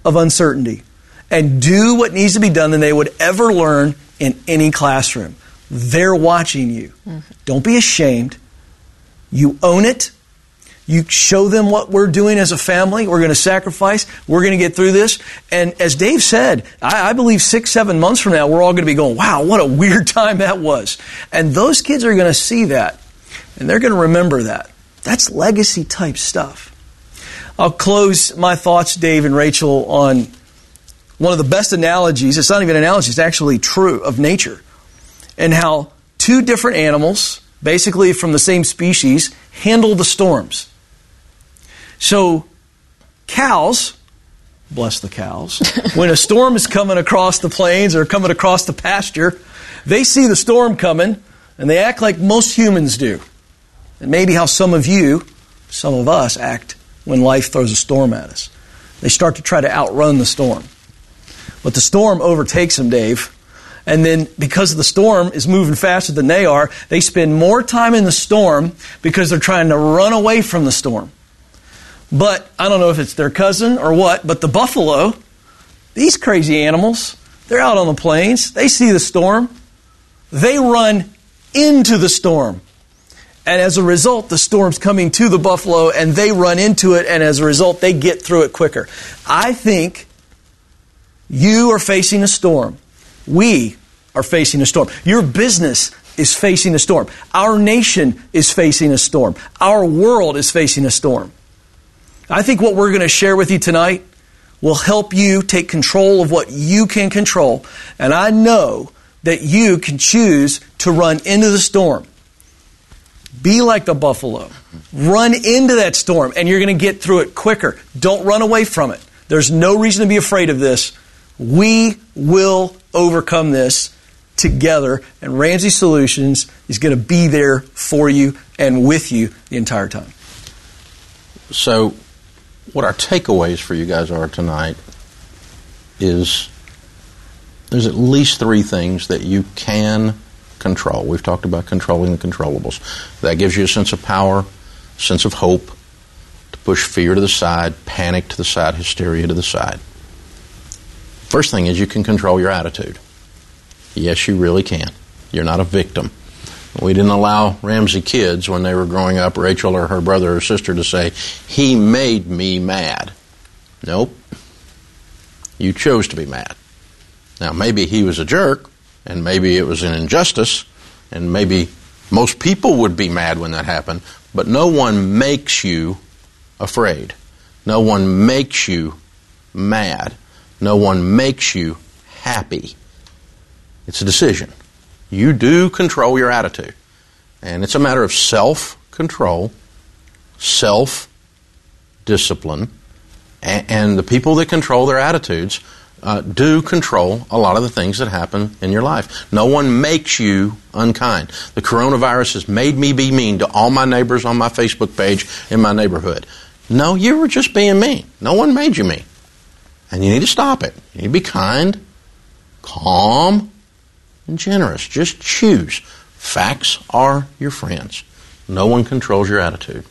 of uncertainty and do what needs to be done than they would ever learn in any classroom. They're watching you. Mm-hmm. Don't be ashamed. You own it. You show them what we're doing as a family. We're going to sacrifice. We're going to get through this. And as Dave said, I, I, believe six, seven months from now, we're all going to be going, wow, what a weird time that was. And those kids are going to see that. And they're going to remember that. That's legacy type stuff. I'll close my thoughts, Dave and Rachel, on one of the best analogies. It's not even an analogy, it's actually true of nature. And how two different animals, basically from the same species, handle the storms. So, cows, bless the cows, when a storm is coming across the plains or coming across the pasture, they see the storm coming and they act like most humans do. And maybe how some of you, some of us, act when life throws a storm at us. They start to try to outrun the storm. But the storm overtakes them, Dave. And then because the storm is moving faster than they are, they spend more time in the storm because they're trying to run away from the storm. But I don't know if it's their cousin or what, but the buffalo, these crazy animals, they're out on the plains. They see the storm. They run into the storm. And as a result, the storm's coming to the buffalo and they run into it, and as a result, they get through it quicker. I think you are facing a storm. We are facing a storm. Your business is facing a storm. Our nation is facing a storm. Our world is facing a storm. I think what we're going to share with you tonight will help you take control of what you can control. And I know that you can choose to run into the storm. Be like the buffalo. Run into that storm, and you're going to get through it quicker. Don't run away from it. There's no reason to be afraid of this. We will overcome this together, and Ramsey Solutions is going to be there for you and with you the entire time. So, what our takeaways for you guys are tonight is there's at least three things that you can control. We've talked about controlling the controllables. That gives you a sense of power, sense of hope, to push fear to the side, panic to the side, hysteria to the side. First thing is you can control your attitude. Yes, you really can. You're not a victim. We didn't allow Ramsey kids when they were growing up, Rachel or her brother or sister, to say, He made me mad. Nope. You chose to be mad. Now, maybe he was a jerk, and maybe it was an injustice, and maybe most people would be mad when that happened, but no one makes you afraid. No one makes you mad. No one makes you happy. It's a decision. You do control your attitude. And it's a matter of self control, self discipline, and, the people that control their attitudes uh, do control a lot of the things that happen in your life. No one makes you unkind. The coronavirus has made me be mean to all my neighbors on my Facebook page in my neighborhood. No, you were just being mean. No one made you mean. And you need to stop it. You need to be kind, calm, and generous. Just choose. Facts are your friends. No one controls your attitude.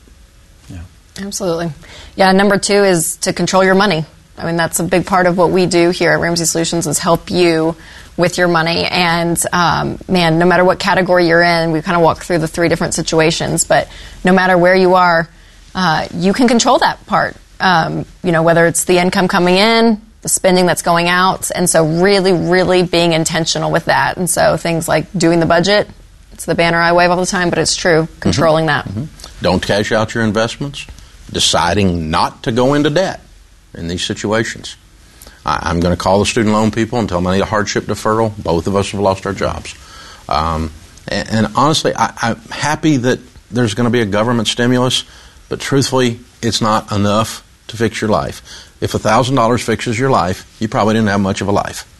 Yeah. Absolutely. Yeah, number two is to control your money. I mean, that's a big part of what we do here at Ramsey Solutions is help you with your money. And um, man, no matter what category you're in, we kind of walk through the three different situations. But no matter where you are, uh, you can control that part. Um, you know, whether it's the income coming in, the spending that's going out. And so, really, really being intentional with that. And so, things like doing the budget, it's the banner I wave all the time, but it's true, mm-hmm. controlling mm-hmm. that. Mm-hmm. Don't cash out your investments, deciding not to go into debt in these situations. I, am going to call the student loan people and tell them I need a hardship deferral. Both of us have lost our jobs. Um, and, and, honestly, I, I'm happy that there's going to be a government stimulus, but truthfully, it's not enough to fix your life. If $1,000 fixes your life, you probably didn't have much of a life.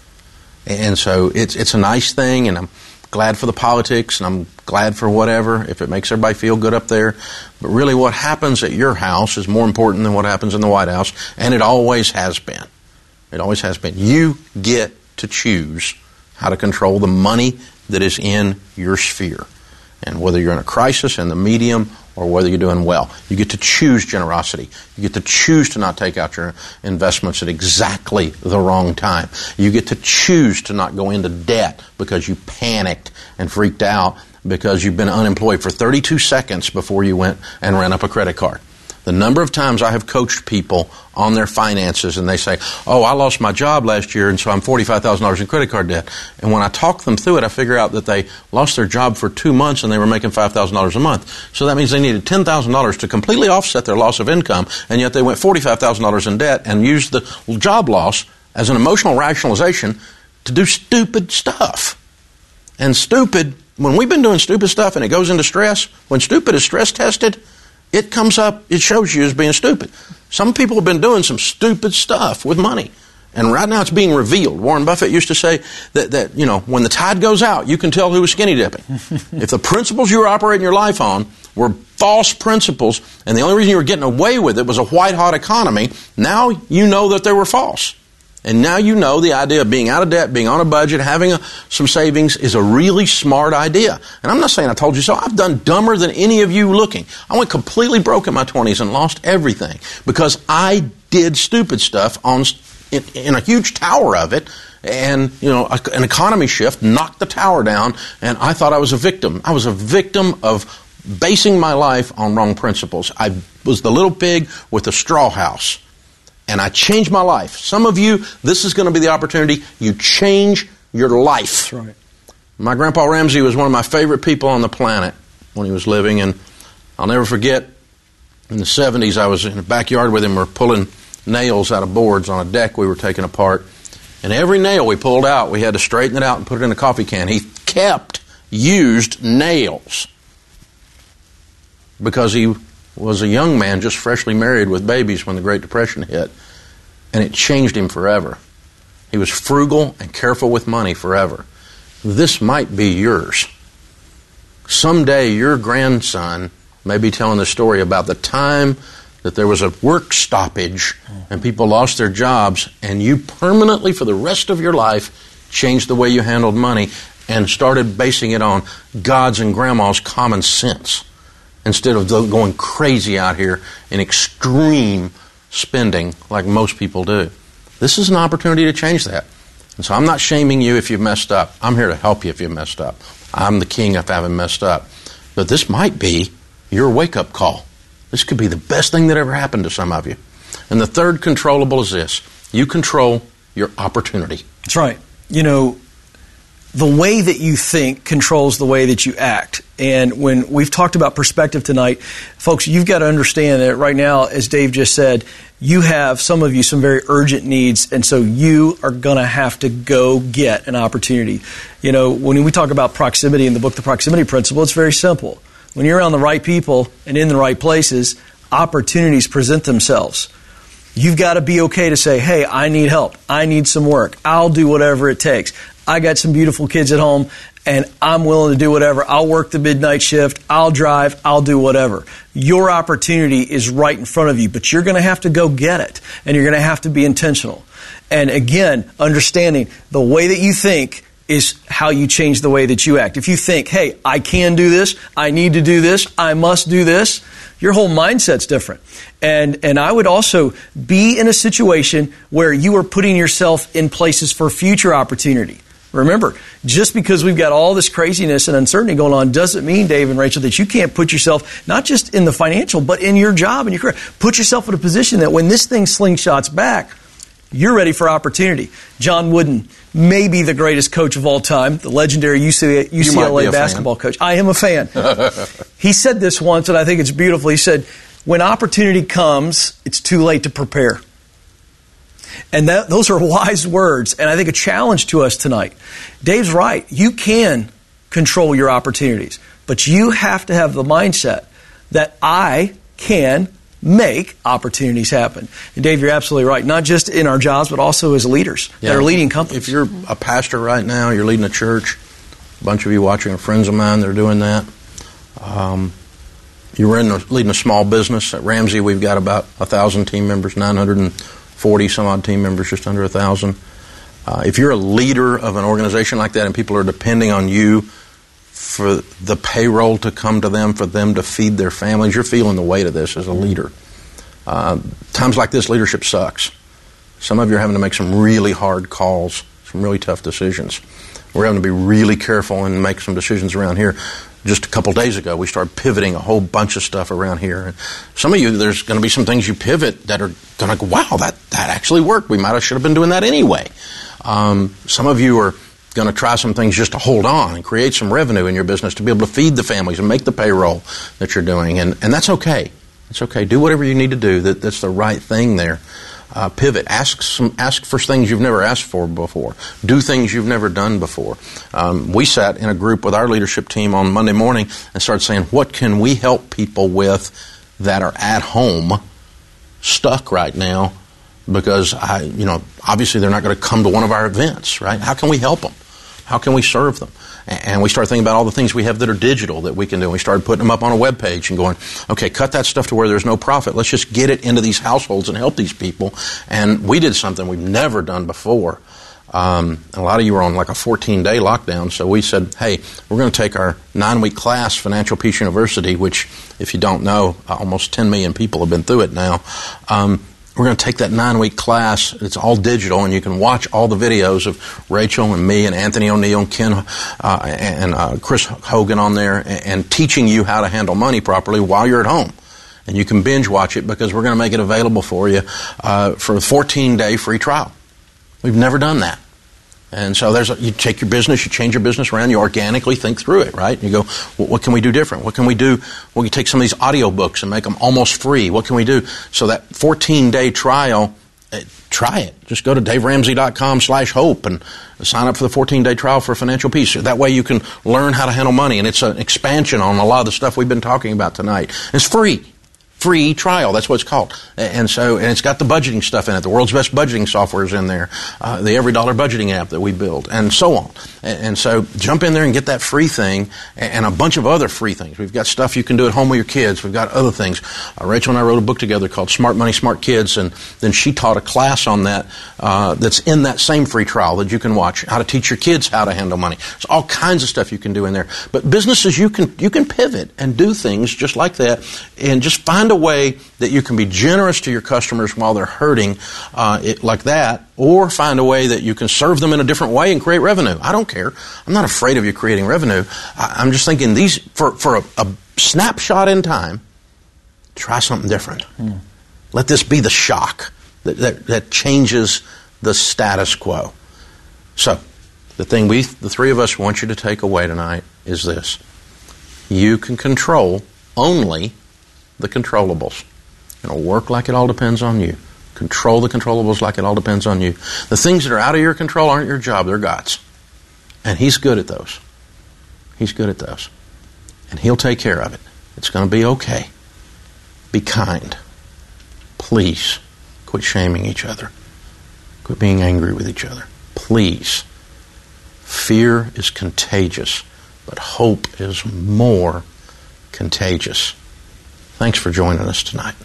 And so it's, it's a nice thing, and I'm glad for the politics, and I'm glad for whatever, if it makes everybody feel good up there. But really, what happens at your house is more important than what happens in the White House, and it always has been. It always has been. You get to choose how to control the money that is in your sphere. And whether you're in a crisis in the medium or whether you're doing well. You get to choose generosity. You get to choose to not take out your investments at exactly the wrong time. You get to choose to not go into debt because you panicked and freaked out because you've been unemployed for 32 seconds before you went and ran up a credit card. The number of times I have coached people on their finances and they say, Oh, I lost my job last year and so I'm $45,000 in credit card debt. And when I talk them through it, I figure out that they lost their job for two months and they were making $5,000 a month. So that means they needed $10,000 to completely offset their loss of income and yet they went $45,000 in debt and used the job loss as an emotional rationalization to do stupid stuff. And stupid, when we've been doing stupid stuff and it goes into stress, when stupid is stress tested, it comes up, it shows you as being stupid. Some people have been doing some stupid stuff with money. And right now it's being revealed. Warren Buffett used to say that, that you know, when the tide goes out, you can tell who was skinny dipping. if the principles you were operating your life on were false principles, and the only reason you were getting away with it was a white hot economy, now you know that they were false. And now you know the idea of being out of debt, being on a budget, having a, some savings is a really smart idea. And I'm not saying I told you so. I've done dumber than any of you looking. I went completely broke in my 20s and lost everything because I did stupid stuff on in, in a huge tower of it and you know a, an economy shift knocked the tower down and I thought I was a victim. I was a victim of basing my life on wrong principles. I was the little pig with the straw house and I changed my life. Some of you, this is going to be the opportunity. You change your life. That's right. My grandpa Ramsey was one of my favorite people on the planet when he was living, and I'll never forget. In the 70s, I was in the backyard with him. We are pulling nails out of boards on a deck we were taking apart. And every nail we pulled out, we had to straighten it out and put it in a coffee can. He kept used nails because he was a young man just freshly married with babies when the Great Depression hit, and it changed him forever. He was frugal and careful with money forever. This might be yours. Someday your grandson may be telling the story about the time that there was a work stoppage and people lost their jobs, and you permanently, for the rest of your life, changed the way you handled money and started basing it on God's and Grandma's common sense instead of going crazy out here in extreme spending like most people do. This is an opportunity to change that. And so I'm not shaming you if you've messed up. I'm here to help you if you've messed up. I'm the king if I haven't messed up. But this might be your wake up call. This could be the best thing that ever happened to some of you. And the third controllable is this you control your opportunity. That's right. You know, the way that you think controls the way that you act. And when we've talked about perspective tonight, folks, you've got to understand that right now, as Dave just said, you have some of you some very urgent needs, and so you are going to have to go get an opportunity. You know, when we talk about proximity in the book, The Proximity Principle, it's very simple. When you're around the right people and in the right places, opportunities present themselves. You've got to be okay to say, hey, I need help. I need some work. I'll do whatever it takes. I got some beautiful kids at home and I'm willing to do whatever. I'll work the midnight shift. I'll drive. I'll do whatever. Your opportunity is right in front of you, but you're going to have to go get it and you're going to have to be intentional. And again, understanding the way that you think is how you change the way that you act. If you think, hey, I can do this, I need to do this, I must do this, your whole mindset's different. And, and I would also be in a situation where you are putting yourself in places for future opportunity. Remember, just because we've got all this craziness and uncertainty going on doesn't mean, Dave and Rachel, that you can't put yourself, not just in the financial, but in your job and your career. Put yourself in a position that when this thing slingshots back, you're ready for opportunity. John Wooden, maybe the greatest coach of all time, the legendary UCLA, UCLA basketball fan. coach. I am a fan. he said this once, and I think it's beautiful. He said, When opportunity comes, it's too late to prepare. And that, those are wise words, and I think a challenge to us tonight. Dave's right. You can control your opportunities, but you have to have the mindset that I can make opportunities happen. And Dave, you're absolutely right. Not just in our jobs, but also as leaders yeah. that are leading companies. If you're a pastor right now, you're leading a church. A bunch of you watching are friends of mine that are doing that. Um, you're in a, leading a small business at Ramsey. We've got about a thousand team members, 940 some odd team members, just under a thousand. Uh, if you're a leader of an organization like that and people are depending on you for the payroll to come to them, for them to feed their families. You're feeling the weight of this as a leader. Uh, times like this, leadership sucks. Some of you are having to make some really hard calls, some really tough decisions. We're having to be really careful and make some decisions around here. Just a couple days ago, we started pivoting a whole bunch of stuff around here. And some of you, there's going to be some things you pivot that are going to go, wow, that, that actually worked. We might have should have been doing that anyway. Um, some of you are going to try some things just to hold on and create some revenue in your business to be able to feed the families and make the payroll that you're doing. And, and that's okay. It's okay. Do whatever you need to do. That, that's the right thing there. Uh, pivot. Ask some. Ask for things you've never asked for before. Do things you've never done before. Um, we sat in a group with our leadership team on Monday morning and started saying, "What can we help people with that are at home, stuck right now, because I, you know, obviously they're not going to come to one of our events, right? How can we help them? How can we serve them? And we started thinking about all the things we have that are digital that we can do. And we started putting them up on a web page and going, okay, cut that stuff to where there's no profit. Let's just get it into these households and help these people. And we did something we've never done before. Um, a lot of you were on like a 14 day lockdown, so we said, hey, we're going to take our nine week class, Financial Peace University, which, if you don't know, almost 10 million people have been through it now. Um, we're going to take that nine week class. It's all digital, and you can watch all the videos of Rachel and me and Anthony ONeal and Ken uh, and uh, Chris Hogan on there and, and teaching you how to handle money properly while you're at home. And you can binge watch it because we're going to make it available for you uh, for a 14 day free trial. We've never done that. And so there's a, you take your business, you change your business around, you organically think through it, right? You go, well, what can we do different? What can we do? Well, you take some of these audio books and make them almost free. What can we do? So that 14 day trial, uh, try it. Just go to daveramsey.com slash hope and sign up for the 14 day trial for financial peace. That way you can learn how to handle money. And it's an expansion on a lot of the stuff we've been talking about tonight. It's free free trial. That's what it's called. And so, and it's got the budgeting stuff in it. The world's best budgeting software is in there. Uh, the Every Dollar budgeting app that we build, and so on. And, so, jump in there and get that free thing, and a bunch of other free things. We've got stuff you can do at home with your kids. We've got other things. Uh, Rachel and I wrote a book together called Smart Money, Smart Kids, and then she taught a class on that uh, that's in that same free trial that you can watch. How to teach your kids how to handle money. There's all kinds of stuff you can do in there. But businesses, you can you can pivot and do things just like that, and just find a a way that you can be generous to your customers while they're hurting uh, it, like that, or find a way that you can serve them in a different way and create revenue. I don't care. I'm not afraid of you creating revenue. I, am just thinking these for for a, a, snapshot in time. Try something different. Mm. Let this be the shock that, that, that changes the status quo. So, the thing we, the three of us, want you to take away tonight is this: you can control only the controllables. Know, work like it all depends on you. Control the controllables like it all depends on you. The things that are out of your control aren't your job, they're God's. And He's good at those. He's good at those. And He'll take care of it. It's going to be okay. Be kind. Please quit shaming each other. Quit being angry with each other. Please. Fear is contagious, but hope is more contagious. Thanks for joining us tonight.